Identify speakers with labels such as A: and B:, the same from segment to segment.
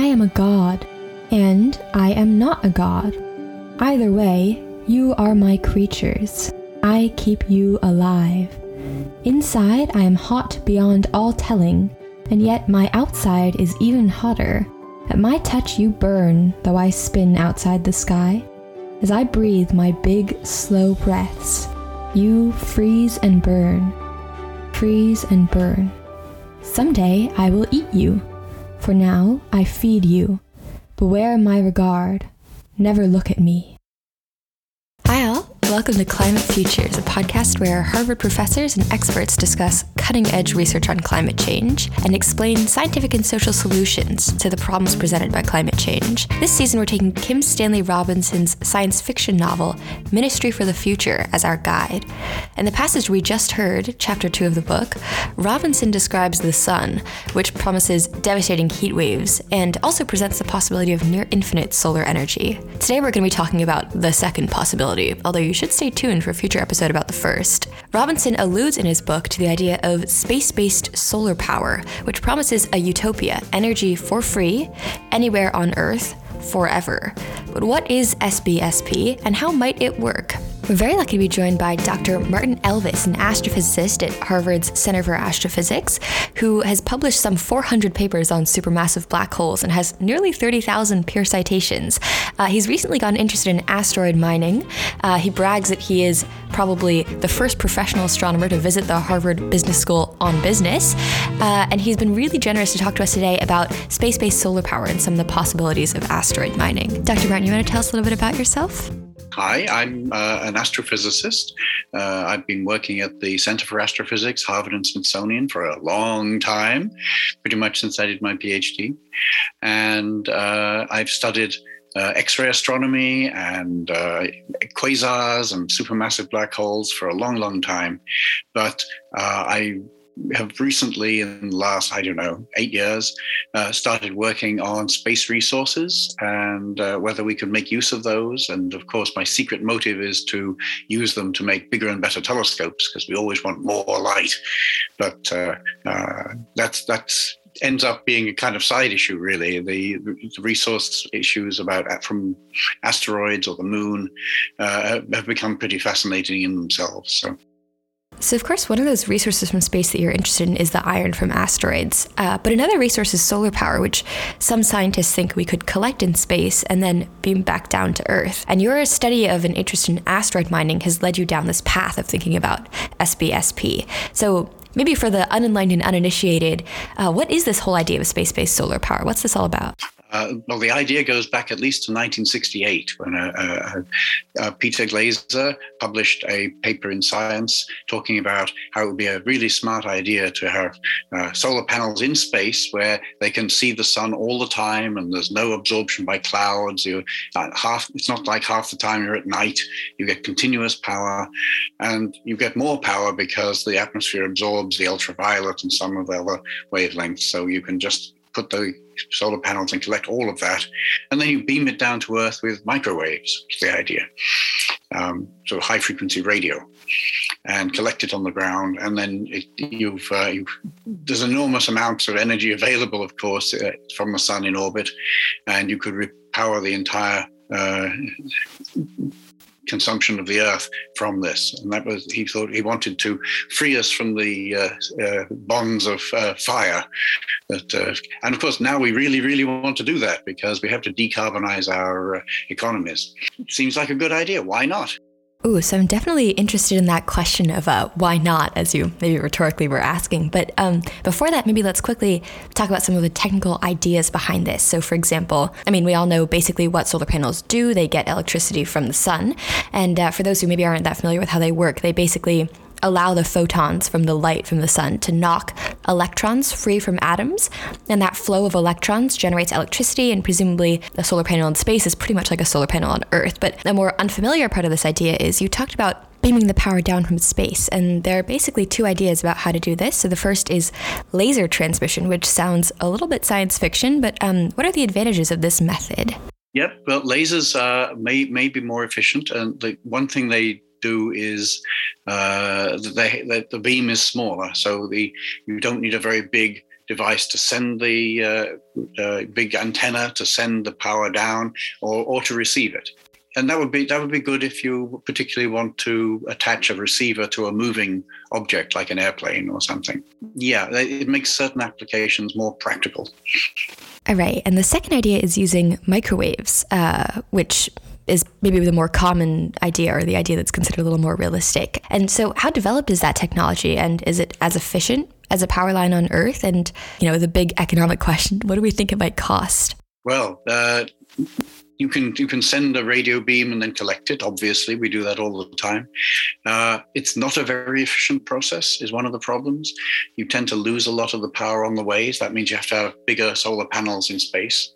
A: I am a god, and I am not a god. Either way, you are my creatures. I keep you alive. Inside, I am hot beyond all telling, and yet my outside is even hotter. At my touch, you burn, though I spin outside the sky. As I breathe my big, slow breaths, you freeze and burn, freeze and burn. Someday I will eat you. For now I feed you. Beware my regard. Never look at me. Welcome to Climate Futures, a podcast where Harvard professors and experts discuss cutting edge research on climate change and explain scientific and social solutions to the problems presented by climate change. This season, we're taking Kim Stanley Robinson's science fiction novel, Ministry for the Future, as our guide. In the passage we just heard, chapter two of the book, Robinson describes the sun, which promises devastating heat waves and also presents the possibility of near infinite solar energy. Today, we're going to be talking about the second possibility, although you should stay tuned for a future episode about the first. Robinson alludes in his book to the idea of space based solar power, which promises a utopia, energy for free, anywhere on Earth, forever. But what is SBSP and how might it work? We're very lucky to be joined by Dr. Martin Elvis, an astrophysicist at Harvard's Center for Astrophysics, who has published some 400 papers on supermassive black holes and has nearly 30,000 peer citations. Uh, he's recently gotten interested in asteroid mining. Uh, he brags that he is probably the first professional astronomer to visit the Harvard Business School on business. Uh, and he's been really generous to talk to us today about space based solar power and some of the possibilities of asteroid mining. Dr. Martin, you want to tell us a little bit about yourself?
B: Hi, I'm uh, an astrophysicist. Uh, I've been working at the Center for Astrophysics, Harvard and Smithsonian for a long time, pretty much since I did my PhD. And uh, I've studied uh, X ray astronomy and uh, quasars and supermassive black holes for a long, long time. But uh, I have recently, in the last, I don't know, eight years, uh, started working on space resources and uh, whether we could make use of those. And of course, my secret motive is to use them to make bigger and better telescopes because we always want more light. But uh, uh that's that's ends up being a kind of side issue, really. The, the resource issues about uh, from asteroids or the moon uh, have become pretty fascinating in themselves. So.
A: So, of course, one of those resources from space that you're interested in is the iron from asteroids. Uh, but another resource is solar power, which some scientists think we could collect in space and then beam back down to Earth. And your study of an interest in asteroid mining has led you down this path of thinking about SBSP. So, maybe for the unenlightened and uninitiated, uh, what is this whole idea of space based solar power? What's this all about?
B: Uh, well, the idea goes back at least to 1968 when uh, uh, uh, Peter Glaser published a paper in Science talking about how it would be a really smart idea to have uh, solar panels in space where they can see the sun all the time and there's no absorption by clouds. You half it's not like half the time you're at night. You get continuous power, and you get more power because the atmosphere absorbs the ultraviolet and some of the other wavelengths. So you can just put the solar panels and collect all of that. And then you beam it down to Earth with microwaves, which is the idea. Um, of high frequency radio and collect it on the ground. And then it, you've, uh, you've, there's enormous amounts of energy available, of course, uh, from the sun in orbit. And you could repower the entire uh, consumption of the earth from this. And that was, he thought he wanted to free us from the uh, uh, bonds of uh, fire. Uh, and of course, now we really, really want to do that because we have to decarbonize our uh, economies. It seems like a good idea. Why not?
A: Ooh, so I'm definitely interested in that question of uh, why not, as you maybe rhetorically were asking. But um, before that, maybe let's quickly talk about some of the technical ideas behind this. So, for example, I mean, we all know basically what solar panels do. They get electricity from the sun. And uh, for those who maybe aren't that familiar with how they work, they basically allow the photons from the light from the sun to knock electrons free from atoms. And that flow of electrons generates electricity, and presumably the solar panel in space is pretty much like a solar panel on Earth. But the more unfamiliar part of this idea is you talked about beaming the power down from space. And there are basically two ideas about how to do this. So the first is laser transmission, which sounds a little bit science fiction, but um, what are the advantages of this method?
B: Yep, well, lasers uh, may may be more efficient, and the one thing they do is uh, the, the beam is smaller, so the you don't need a very big device to send the uh, uh, big antenna to send the power down or, or to receive it and that would be that would be good if you particularly want to attach a receiver to a moving object like an airplane or something. Yeah, it makes certain applications more practical.
A: All right, and the second idea is using microwaves, uh, which is maybe the more common idea or the idea that's considered a little more realistic. And so, how developed is that technology, and is it as efficient as a power line on Earth? And you know, the big economic question: what do we think it might cost?
B: Well, uh, you can you can send a radio beam and then collect it. Obviously, we do that all the time. Uh, it's not a very efficient process. Is one of the problems. You tend to lose a lot of the power on the ways. That means you have to have bigger solar panels in space.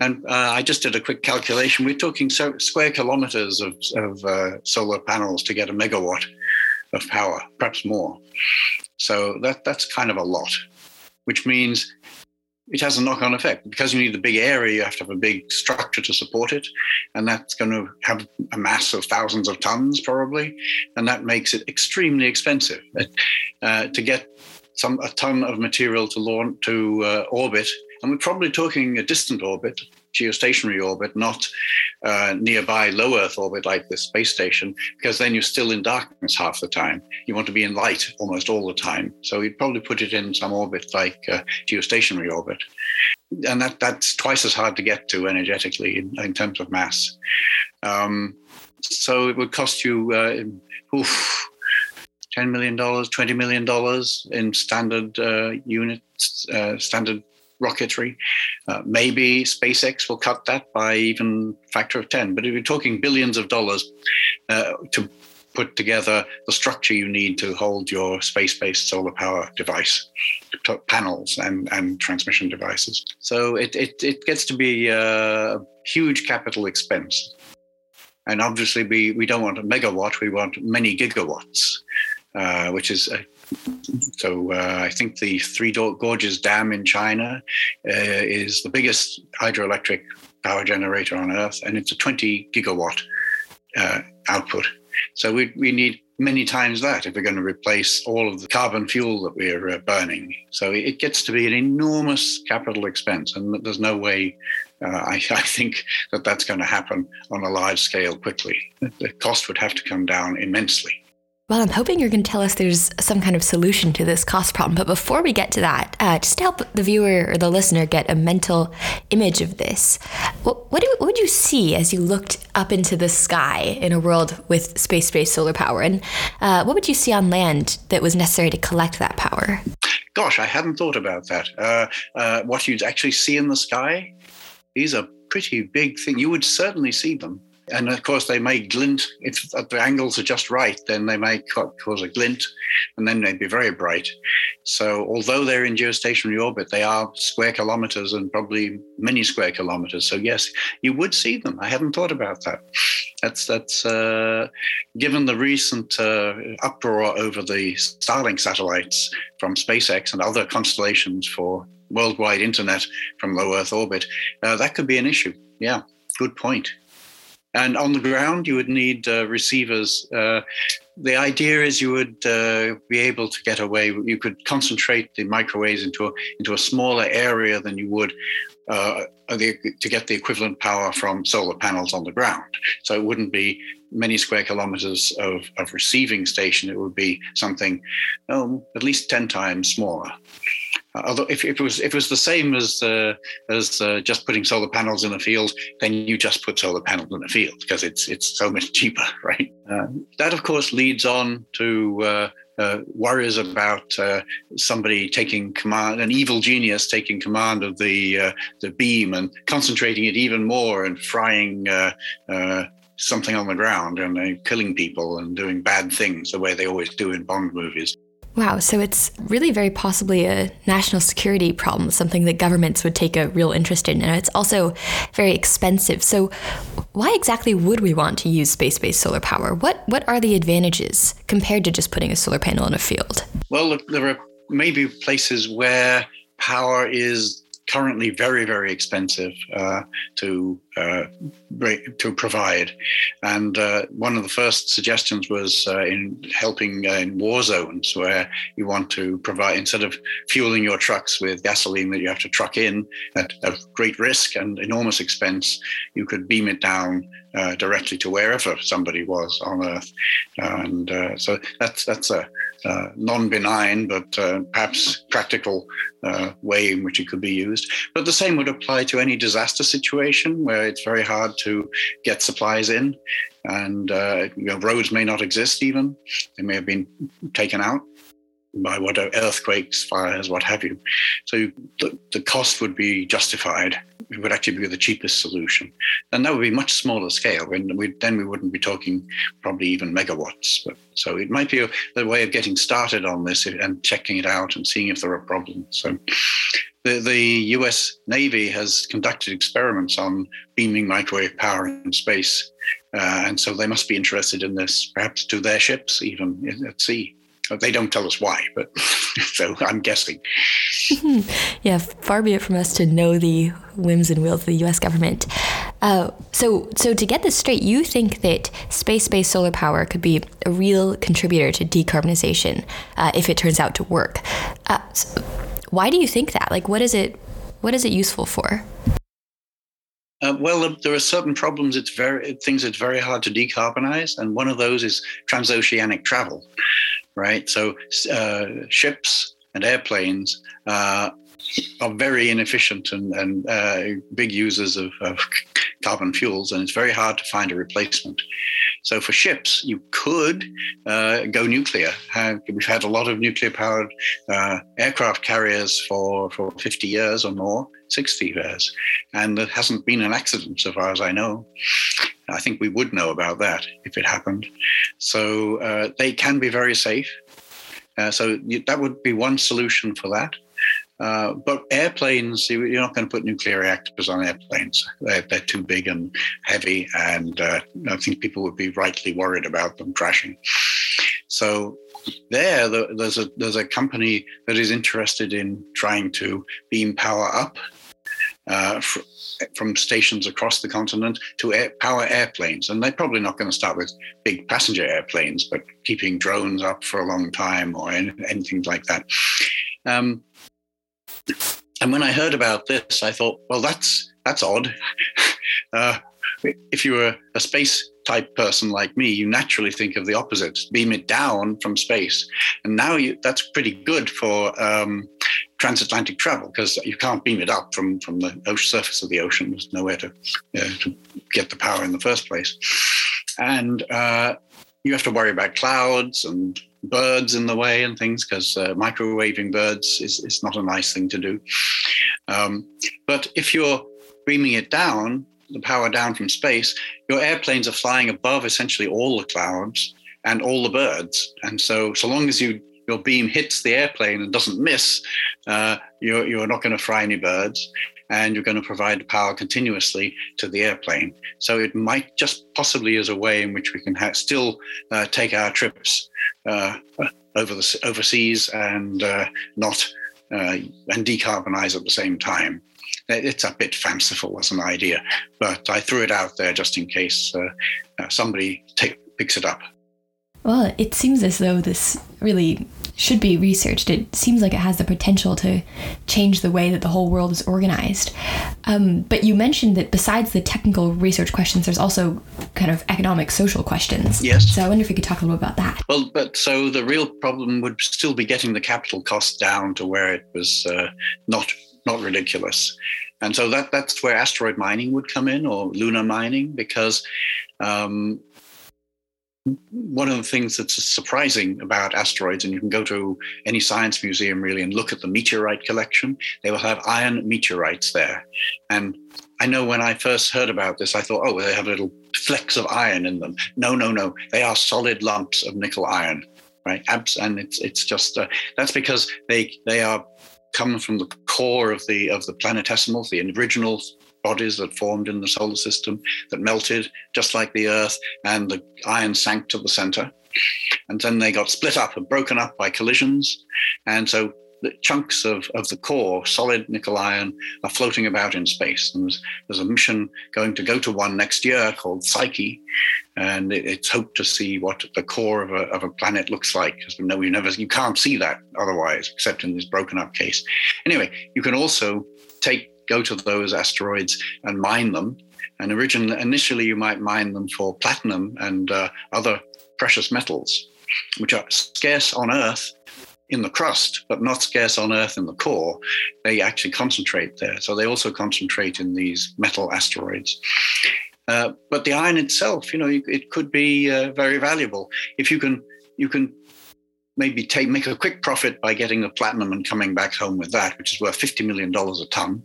B: And uh, I just did a quick calculation. We're talking so square kilometers of, of uh, solar panels to get a megawatt of power, perhaps more. So that that's kind of a lot, which means it has a knock-on effect because you need a big area you have to have a big structure to support it and that's going to have a mass of thousands of tons probably and that makes it extremely expensive uh, to get some a ton of material to launch to uh, orbit and we're probably talking a distant orbit geostationary orbit, not uh, nearby low Earth orbit like the space station, because then you're still in darkness half the time. You want to be in light almost all the time. So you'd probably put it in some orbit like uh, geostationary orbit. And that, that's twice as hard to get to energetically in, in terms of mass. Um, so it would cost you uh, oof, $10 million, $20 million in standard uh, units, uh, standard rocketry. Uh, maybe SpaceX will cut that by even factor of 10. But if you're talking billions of dollars uh, to put together the structure you need to hold your space-based solar power device, panels and, and transmission devices. So it, it, it gets to be a huge capital expense. And obviously, we, we don't want a megawatt, we want many gigawatts, uh, which is a so uh, I think the Three Gorges Dam in China uh, is the biggest hydroelectric power generator on Earth, and it's a 20 gigawatt uh, output. So we, we need many times that if we're going to replace all of the carbon fuel that we're uh, burning. So it gets to be an enormous capital expense, and there's no way uh, I, I, think that that's going to happen on a large scale quickly. The cost would have to come down immensely.
A: Well, I'm hoping you're going to tell us there's some kind of solution to this cost problem. But before we get to that, uh, just to help the viewer or the listener get a mental image of this, what, what, do, what would you see as you looked up into the sky in a world with space based solar power? And uh, what would you see on land that was necessary to collect that power?
B: Gosh, I hadn't thought about that. Uh, uh what you'd actually see in the sky, these are pretty big things. You would certainly see them. And of course, they may glint if the angles are just right. Then they may cause a glint, and then they'd be very bright. So, although they're in geostationary orbit, they are square kilometers and probably many square kilometers. So, yes, you would see them. I hadn't thought about that. That's that's uh, given the recent uh, uproar over the Starlink satellites from SpaceX and other constellations for worldwide internet from low Earth orbit. Uh, that could be an issue. Yeah, good point. And on the ground, you would need uh, receivers. Uh, the idea is you would uh, be able to get away. You could concentrate the microwaves into a, into a smaller area than you would uh, the, to get the equivalent power from solar panels on the ground. So it wouldn't be many square kilometers of, of receiving station. It would be something um, at least 10 times smaller. Although if, if, it was if it was the same as uh, as uh, just putting solar panels in a field, then you just put solar panels in a field because it's it's so much cheaper, right? Uh, that of course leads on to uh, uh, worries about uh, somebody taking command, an evil genius taking command of the the beam and concentrating it even more and frying something on the ground and killing people and doing bad things the way they always do in Bond movies.
A: Wow, so it's really very possibly a national security problem, something that governments would take a real interest in. And it's also very expensive. So, why exactly would we want to use space based solar power? What, what are the advantages compared to just putting a solar panel in a field?
B: Well, look, there are maybe places where power is currently very, very expensive uh, to uh, to provide. And uh, one of the first suggestions was uh, in helping uh, in war zones where you want to provide instead of fueling your trucks with gasoline that you have to truck in at, at great risk and enormous expense, you could beam it down uh, directly to wherever somebody was on Earth, and uh, so that's that's a uh, non-benign but uh, perhaps practical uh, way in which it could be used. But the same would apply to any disaster situation where it's very hard to get supplies in, and uh, you know, roads may not exist even; they may have been taken out by whatever earthquakes, fires, what have you. So the, the cost would be justified. It would actually be the cheapest solution, and that would be much smaller scale. When we, then we wouldn't be talking probably even megawatts. But so it might be a, a way of getting started on this and checking it out and seeing if there are problems. So. The, the US Navy has conducted experiments on beaming microwave power in space. Uh, and so they must be interested in this, perhaps to their ships, even at sea. They don't tell us why, but so I'm guessing.
A: yeah, far be it from us to know the whims and wills of the U.S. government. Uh, so, so to get this straight, you think that space-based solar power could be a real contributor to decarbonization uh, if it turns out to work. Uh, so why do you think that? Like, what is it? What is it useful for?
B: Uh, well, there are certain problems. It's very things that's very hard to decarbonize, and one of those is transoceanic travel right? So uh, ships and airplanes uh, are very inefficient and, and uh, big users of, of, carbon fuels, and it's very hard to find a replacement. So for ships, you could uh, go nuclear. we've had a lot of nuclear-powered uh, aircraft carriers for, for 50 years or more, 60 years, and there hasn't been an accident so far as I know. I think we would know about that if it happened. So uh, they can be very safe. Uh, so that would be one solution for that. Uh, but airplanes, you're not going to put nuclear reactors on airplanes. They're, they're too big and heavy, and uh, I think people would be rightly worried about them crashing. So there, there's a there's a company that is interested in trying to beam power up uh, from stations across the continent to air, power airplanes. And they're probably not going to start with big passenger airplanes, but keeping drones up for a long time or anything like that. Um, and when I heard about this, I thought, well, that's that's odd. uh, if you were a space type person like me, you naturally think of the opposite: beam it down from space. And now you, that's pretty good for um, transatlantic travel because you can't beam it up from from the surface of the ocean. There's nowhere to uh, to get the power in the first place, and uh, you have to worry about clouds and birds in the way and things because uh, microwaving birds is, is not a nice thing to do. Um, but if you're beaming it down, the power down from space, your airplanes are flying above essentially all the clouds and all the birds. And so, so long as you your beam hits the airplane and doesn't miss, uh, you're, you're not going to fry any birds and you're going to provide power continuously to the airplane. So it might just possibly is a way in which we can ha- still uh, take our trips over the overseas and uh, not uh, and decarbonize at the same time. It's a bit fanciful as an idea, but I threw it out there just in case uh, somebody take, picks it up.
A: Well, it seems as though this really should be researched. It seems like it has the potential to change the way that the whole world is organized. Um, but you mentioned that besides the technical research questions, there's also kind of economic, social questions.
B: Yes.
A: So I wonder if you could talk a little about that.
B: Well, but so the real problem would still be getting the capital cost down to where it was uh, not not ridiculous. And so that that's where asteroid mining would come in or lunar mining because um, one of the things that's surprising about asteroids, and you can go to any science museum really and look at the meteorite collection, they will have iron meteorites there. And I know when I first heard about this, I thought, oh, they have little flecks of iron in them. No, no, no. They are solid lumps of nickel iron, right? And it's it's just uh, that's because they they are come from the core of the of the planetesimals, the original bodies that formed in the solar system that melted just like the Earth, and the iron sank to the center. And then they got split up and broken up by collisions. And so the chunks of, of the core, solid nickel iron, are floating about in space. And there's, a mission going to go to one next year called Psyche, and it, it's hoped to see what the core of a, of a planet looks like. Because know you never, you can't see that otherwise, except in this broken up case. Anyway, you can also take go to those asteroids and mine them. And originally, initially, you might mine them for platinum and uh, other precious metals, which are scarce on Earth in the crust, but not scarce on Earth in the core. They actually concentrate there. So they also concentrate in these metal asteroids. Uh, but the iron itself, you know, it could be uh, very valuable if you can you can maybe take make a quick profit by getting the platinum and coming back home with that, which is worth fifty million dollars a ton.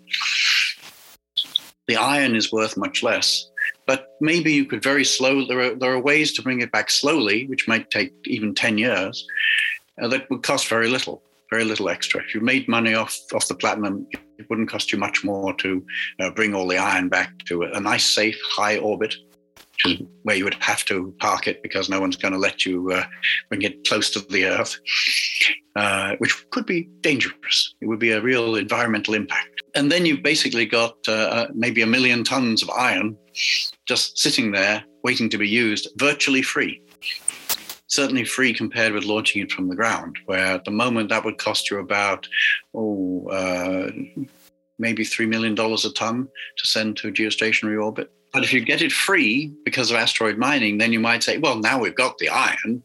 B: The iron is worth much less, but maybe you could very slow. There are there are ways to bring it back slowly, which might take even ten years. Uh, that would cost very little, very little extra. If you made money off off the platinum, it wouldn't cost you much more to uh, bring all the iron back to a, a nice, safe, high orbit which is where you would have to park it because no one's going to let you uh, bring it close to the earth, uh, which could be dangerous. It would be a real environmental impact. And then you've basically got uh, uh, maybe a million tons of iron just sitting there waiting to be used, virtually free. Certainly free compared with launching it from the ground, where at the moment that would cost you about, oh, uh, maybe $3 million a ton to send to geostationary orbit. But if you get it free because of asteroid mining, then you might say, well, now we've got the iron,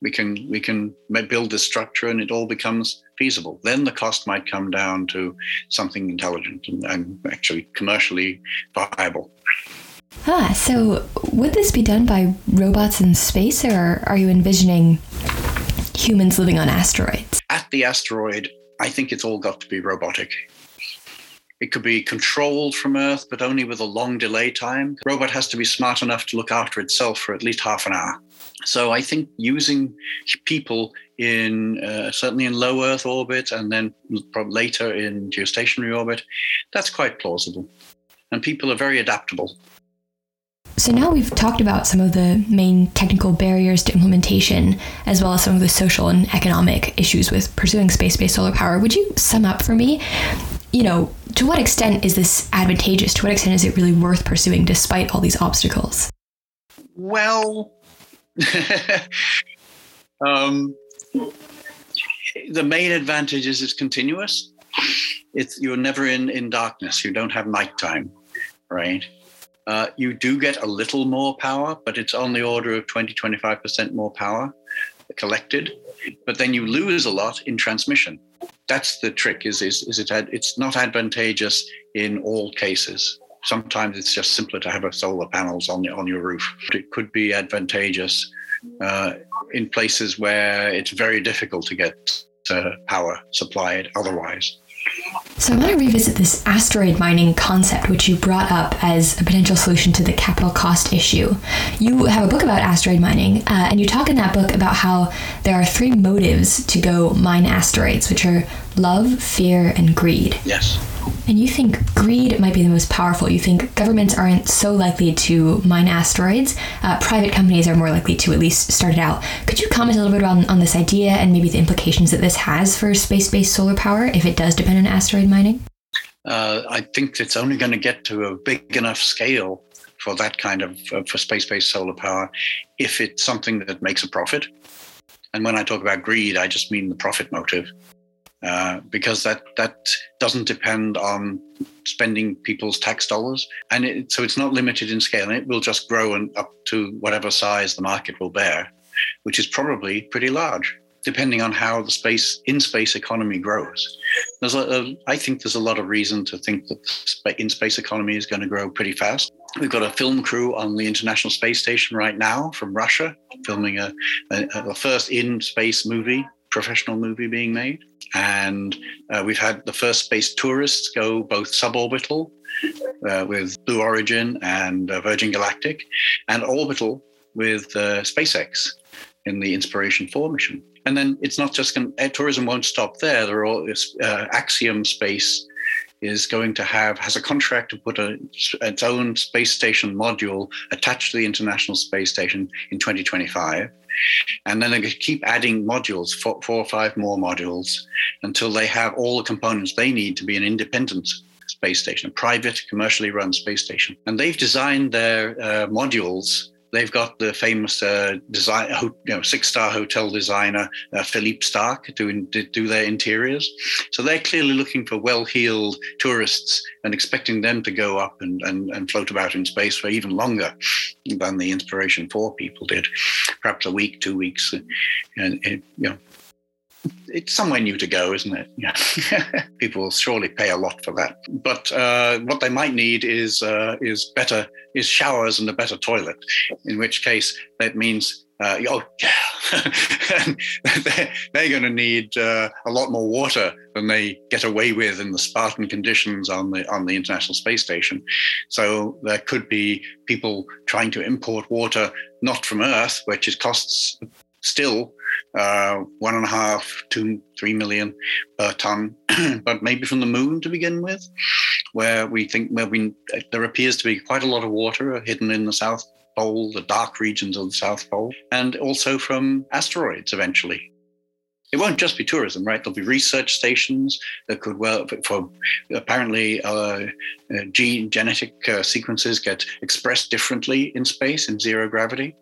B: we can we can build this structure and it all becomes feasible. Then the cost might come down to something intelligent and, and actually commercially viable.
A: Ah, so would this be done by robots in space, or are you envisioning humans living on asteroids?
B: At the asteroid, I think it's all got to be robotic. It could be controlled from Earth, but only with a long delay time. The robot has to be smart enough to look after itself for at least half an hour. So I think using people in uh, certainly in low Earth orbit and then later in geostationary orbit, that's quite plausible. And people are very adaptable.
A: So now we've talked about some of the main technical barriers to implementation, as well as some of the social and economic issues with pursuing space-based solar power. Would you sum up for me you know, to what extent is this advantageous? To what extent is it really worth pursuing despite all these obstacles?
B: Well, um, the main advantage is it's continuous. It's you're never in in darkness. You don't have nighttime, right? Uh, you do get a little more power, but it's on the order of 20, 25% more power collected. But then you lose a lot in transmission that's the trick is is, is it it's not advantageous in all cases. Sometimes it's just simpler to have a solar panels on the, on your roof. It could be advantageous uh, in places where it's very difficult to get uh, power supplied otherwise
A: so I want to revisit this asteroid mining concept, which you brought up as a potential solution to the capital cost issue. You have a book about asteroid mining, uh, and you talk in that book about how there are three motives to go mine asteroids, which are love, fear, and greed.
B: Yes.
A: And you think greed might be the most powerful. You think governments aren't so likely to mine asteroids. Uh, private companies are more likely to at least start it out. Could you comment a little bit on, on this idea and maybe the implications that this has for space based solar power if it does depend on asteroid mining?
B: Uh, I think it's only going to get to a big enough scale for that kind of uh, for space based solar power if it's something that makes a profit. And when I talk about greed, I just mean the profit motive. Uh, because that that doesn't depend on spending people's tax dollars, and it, so it's not limited in scale, and it will just grow and up to whatever size the market will bear, which is probably pretty large, depending on how the space in space economy grows. There's a, a, I think there's a lot of reason to think that the in space economy is going to grow pretty fast. We've got a film crew on the International Space Station right now from Russia, filming a, a, a first in space movie professional movie being made. And uh, we've had the first space tourists go both suborbital uh, with Blue Origin and uh, Virgin Galactic, and orbital with uh, SpaceX in the Inspiration 4 mission. And then it's not just going tourism won't stop there. There are all uh, Axiom Space is going to have has a contract to put a, its own space station module attached to the International Space Station in 2025 And then they keep adding modules, four, four or five more modules, until they have all the components they need to be an independent space station, a private, commercially run space station. And they've designed their uh, modules They've got the famous uh, design, you know, six-star hotel designer uh, Philippe Starck doing do their interiors. So they're clearly looking for well-heeled tourists and expecting them to go up and, and, and float about in space for even longer than the Inspiration Four people did, perhaps a week, two weeks, and it, you know it's somewhere new to go, isn't it? Yeah. People will surely pay a lot for that. But uh, what they might need is uh, is better is showers and a better toilet. In which case, that means uh, oh they're, they're, going to need uh, a lot more water than they get away with in the Spartan conditions on the on the International Space Station. So there could be people trying to import water not from Earth, which it costs still uh, one and a half, two, three million per ton, but maybe from the moon to begin with, where we think where we there appears to be quite a lot of water hidden in the south pole, the dark regions of the south pole, and also from asteroids eventually. It won't just be tourism, right? There'll be research stations that could well, for apparently uh, uh, gene genetic uh, sequences get expressed differently in space in zero gravity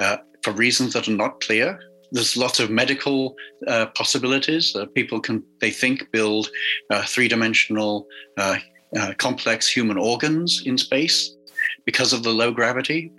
B: uh, for reasons that are not clear there's lots of medical uh, possibilities. Uh, people can, they think, build uh, three dimensional uh, uh, complex human organs in space because of the low gravity.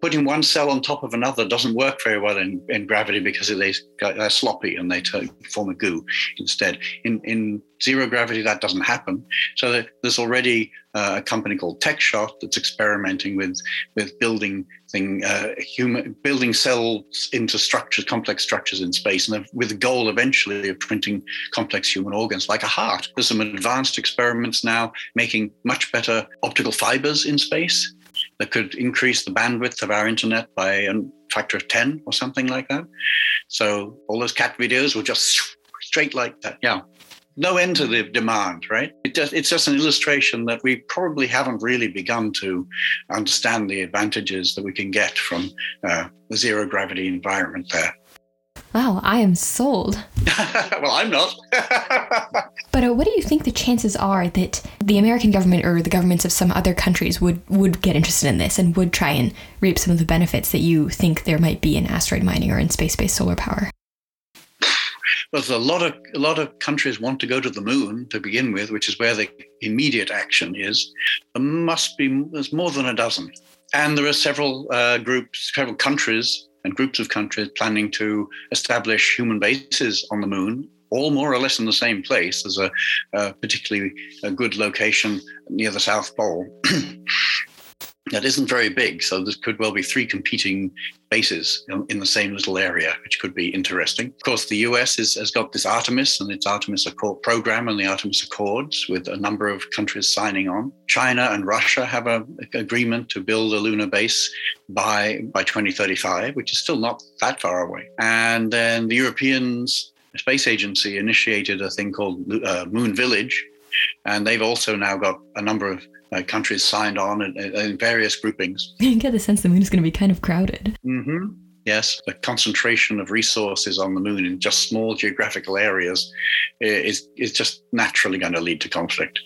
B: putting one cell on top of another doesn't work very well in, in gravity because they, they're sloppy and they form a goo instead. In, in zero gravity, that doesn't happen. So there's already uh, a company called TechShot that's experimenting with with building uh, human building cells into structures, complex structures in space, and with the goal eventually of printing complex human organs like a heart. There's some advanced experiments now making much better optical fibers in space that could increase the bandwidth of our internet by a factor of 10 or something like that. So all those cat videos will just straight like that. Yeah no end to the demand, right? It just, it's just an illustration that we probably haven't really begun to understand the advantages that we can get from uh, the zero gravity environment there.
A: Wow, I am sold.
B: well, I'm not.
A: but uh, what do you think the chances are that the American government or the governments of some other countries would, would get interested in this and would try and reap some of the benefits that you think there might be in asteroid mining or in space based solar power?
B: Well, a lot of a lot of countries want to go to the moon to begin with, which is where the immediate action is. There must be there's more than a dozen, and there are several uh, groups, several countries and groups of countries planning to establish human bases on the moon, all more or less in the same place. There's a, a particularly a good location near the South Pole. that isn't very big. So there could well be three competing bases in the same little area, which could be interesting. Of course, the US is, has got this Artemis and its Artemis Accord program and the Artemis Accords with a number of countries signing on. China and Russia have an agreement to build a lunar base by, by 2035, which is still not that far away. And then the Europeans Space Agency initiated a thing called uh, Moon Village, and they've also now got a number of uh, countries signed on in, in, various groupings.
A: You get the sense the moon is going to be kind of crowded.
B: Mm-hmm. Yes, the concentration of resources on the moon in just small geographical areas is, is just naturally going to lead to conflict.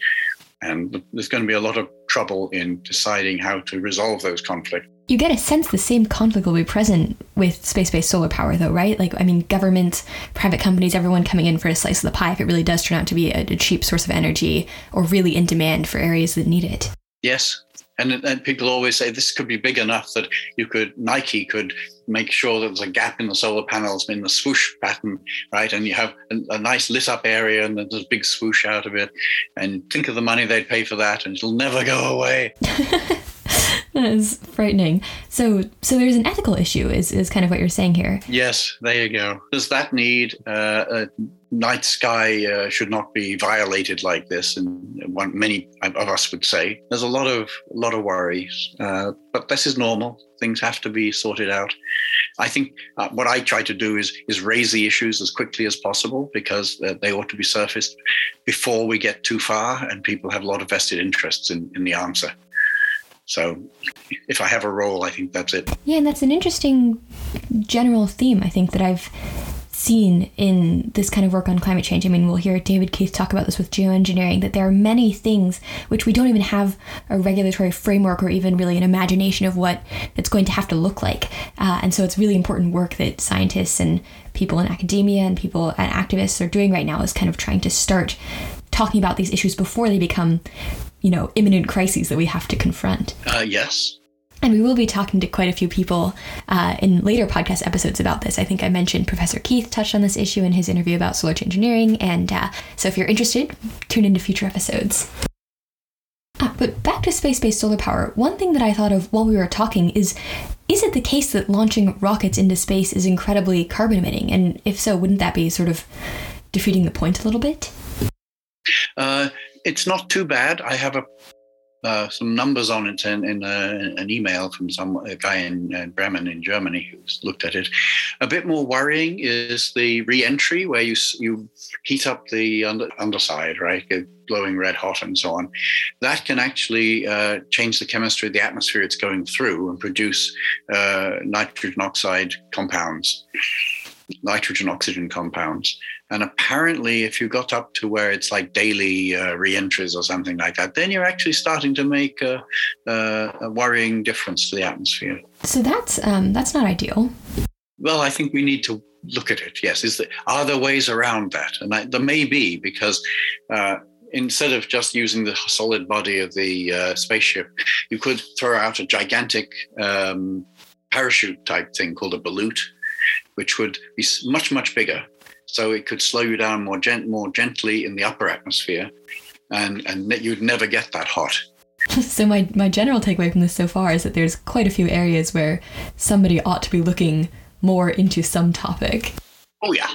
B: And there's going to be a lot of trouble in deciding how to resolve those conflicts.
A: You get a sense the same conflict will be present with space based solar power, though, right? Like, I mean, government, private companies, everyone coming in for a slice of the pie if it really does turn out to be a, a cheap source of energy or really in demand for areas that need it.
B: Yes. And, and people always say this could be big enough that you could, Nike could make sure that there's a gap in the solar panels in the swoosh pattern, right? And you have a, a nice lit up area and there's a big swoosh out of it. And think of the money they'd pay for that and it'll never go away.
A: that is frightening. So, so there's an ethical issue, is is kind of what you're saying here.
B: Yes, there you go. Does that need uh, night sky uh, should not be violated like this? And one, many of us would say there's a lot of a lot of worries, uh, but this is normal. Things have to be sorted out. I think uh, what I try to do is is raise the issues as quickly as possible because they ought to be surfaced before we get too far and people have a lot of vested interests in, in the answer. So if I have a role, I think that's it.
A: Yeah, and that's an interesting general theme, I think, that I've seen in this kind of work on climate change. I mean, we'll hear David Keith talk about this with geoengineering, that there are many things which we don't even have a regulatory framework or even really an imagination of what it's going to have to look like. Uh, and so it's really important work that scientists and people in academia and people and activists are doing right now is kind of trying to start talking about these issues before they become, you know, imminent crises that we have to confront.
B: Uh, yes.
A: And we will be talking to quite a few people uh, in later podcast episodes about this. I think I mentioned Professor Keith touched on this issue in his interview about solar engineering. And uh, so if you're interested, tune into future episodes. Uh, but back to space based solar power, one thing that I thought of while we were talking is is it the case that launching rockets into space is incredibly carbon emitting? And if so, wouldn't that be sort of defeating the point a little bit?
B: Uh, it's not too bad. I have a uh, some numbers on it in, in uh, an email from some a guy in uh, Bremen in Germany who's looked at it. A bit more worrying is the re-entry where you you heat up the under, underside, right, blowing red hot and so on. That can actually uh, change the chemistry of the atmosphere it's going through and produce uh, nitrogen oxide compounds, nitrogen oxygen compounds. And apparently, if you got up to where it's like daily uh, reentries or something like that, then you're actually starting to make a, a, a worrying difference to the atmosphere.
A: So that's um, that's not ideal.
B: Well, I think we need to look at it. Yes, is there, are there ways around that? And I, there may be because. Uh, instead of just using the solid body of the uh, spaceship, you could throw out a gigantic um, parachute type thing called a ballute, which would be much, much bigger so it could slow you down more, gent- more gently in the upper atmosphere, and and you'd never get that hot.
A: So my my general takeaway from this so far is that there's quite a few areas where somebody ought to be looking more into some topic.
B: Oh yeah,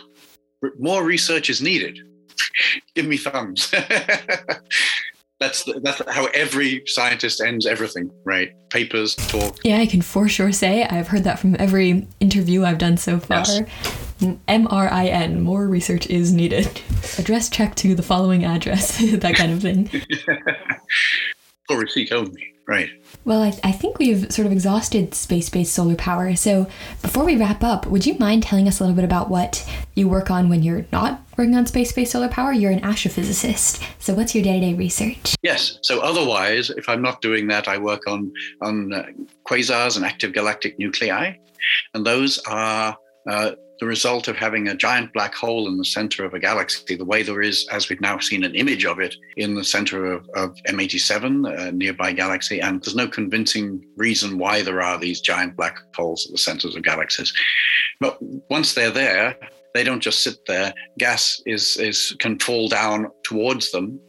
B: more research is needed. Give me thumbs. that's the, that's how every scientist ends everything, right? Papers, talk.
A: Yeah, I can for sure say I've heard that from every interview I've done so far. Yes. MRIN, more research is needed. Address check to the following address, that kind of thing.
B: For receipt only, right.
A: Well, I, I think we've sort of exhausted space based solar power. So before we wrap up, would you mind telling us a little bit about what you work on when you're not working on space based solar power? You're an astrophysicist. So what's your day to day research?
B: Yes. So otherwise, if I'm not doing that, I work on, on uh, quasars and active galactic nuclei. And those are uh, the result of having a giant black hole in the center of a galaxy, the way there is, as we've now seen an image of it in the center of, of M87, a uh, nearby galaxy. And there's no convincing reason why there are these giant black holes at the centers of galaxies. But once they're there, they don't just sit there. Gas is, is can fall down towards them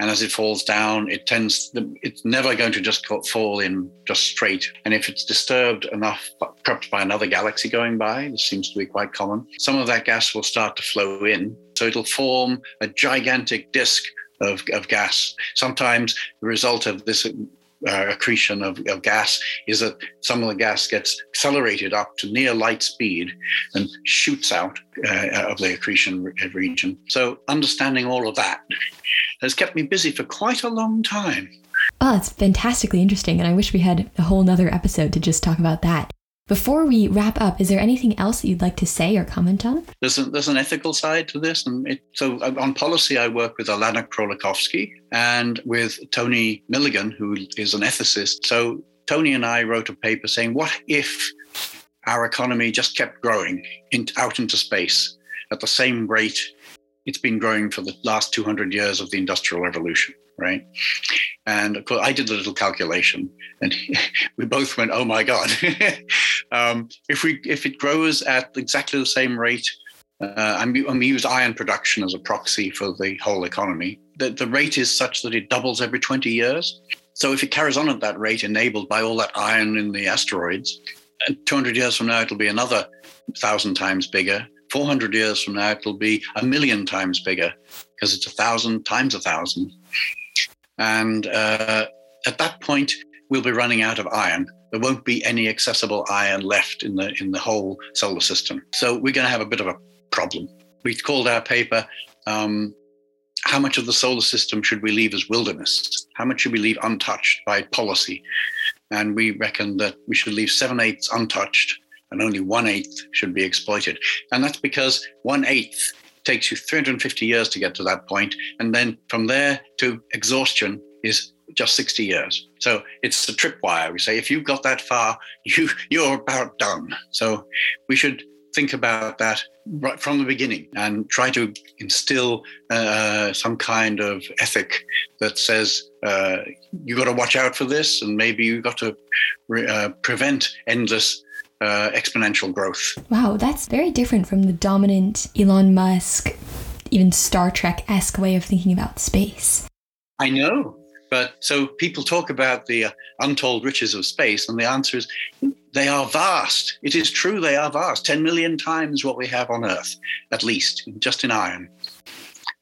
B: and as it falls down, it tends, it's never going to just fall in just straight. And if it's disturbed enough, perhaps by another galaxy going by, this seems to be quite common, some of that gas will start to flow in. So it'll form a gigantic disk of, of gas. Sometimes the result of this uh, accretion of, of, gas is that some of the gas gets accelerated up to near light speed and shoots out uh, of the accretion region. So, understanding all of that has kept me busy for quite a long time.
A: Oh, it's fantastically interesting, and I wish we had a whole nother episode to just talk about that. Before we wrap up, is there anything else that you'd like to say or comment on?
B: There's, a, there's an ethical side to this. And it, so uh, on policy, I work with Alanna Krolikowski and with Tony Milligan, who is an ethicist. So Tony and I wrote a paper saying, what if our economy just kept growing in, out into space at the same rate it's been growing for the last 200 years of the Industrial Revolution, right? And of course, I did a little calculation, and we both went, "Oh my God! um, if we if it grows at exactly the same rate, uh, and, we, we use iron production as a proxy for the whole economy, the, the rate is such that it doubles every 20 years. So if it carries on at that rate, enabled by all that iron in the asteroids, 200 years from now it'll be another thousand times bigger. 400 years from now it'll be a million times bigger because it's a thousand times a thousand. And uh, at that point, we'll be running out of iron. There won't be any accessible iron left in the in the whole solar system. So we're going to have a bit of a problem. We called our paper um, how much of the solar system should we leave as wilderness? How much should we leave untouched by policy? And we reckon that we should leave seven eighths untouched and only one eighth should be exploited. And that's because one eighth takes you 350 years to get to that point, and then from there to exhaustion is just 60 years. So it's a tripwire. We say if you've got that far, you you're about done. So we should think about that right from the beginning and try to instill uh, some kind of ethic that says uh, you got to watch out for this and maybe you've got to re- uh, prevent endless uh, exponential growth.
A: Wow, that's very different from the dominant Elon Musk, even Star Trek esque way of thinking about space.
B: I know. But so people talk about the uh, untold riches of space, and the answer is they are vast. It is true, they are vast, 10 million times what we have on Earth, at least, just in iron.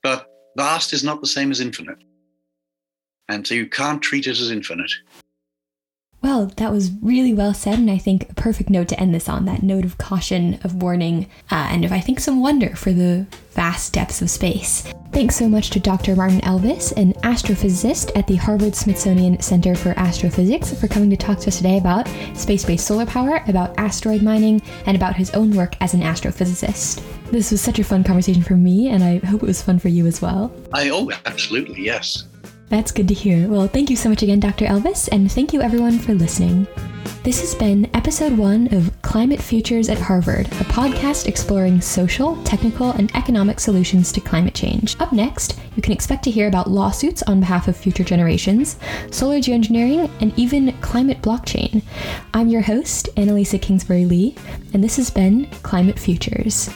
B: But vast is not the same as infinite. And so you can't treat it as infinite.
A: Well, that was really well said, and I think a perfect note to end this on that note of caution, of warning, uh, and of I think some wonder for the vast depths of space. Thanks so much to Dr. Martin Elvis, an astrophysicist at the Harvard Smithsonian Center for Astrophysics, for coming to talk to us today about space based solar power, about asteroid mining, and about his own work as an astrophysicist. This was such a fun conversation for me, and I hope it was fun for you as well.
B: I, oh, absolutely, yes.
A: That's good to hear. Well, thank you so much again, Dr. Elvis, and thank you everyone for listening. This has been episode one of Climate Futures at Harvard, a podcast exploring social, technical, and economic solutions to climate change. Up next, you can expect to hear about lawsuits on behalf of future generations, solar geoengineering, and even climate blockchain. I'm your host, Annalisa Kingsbury Lee, and this has been Climate Futures.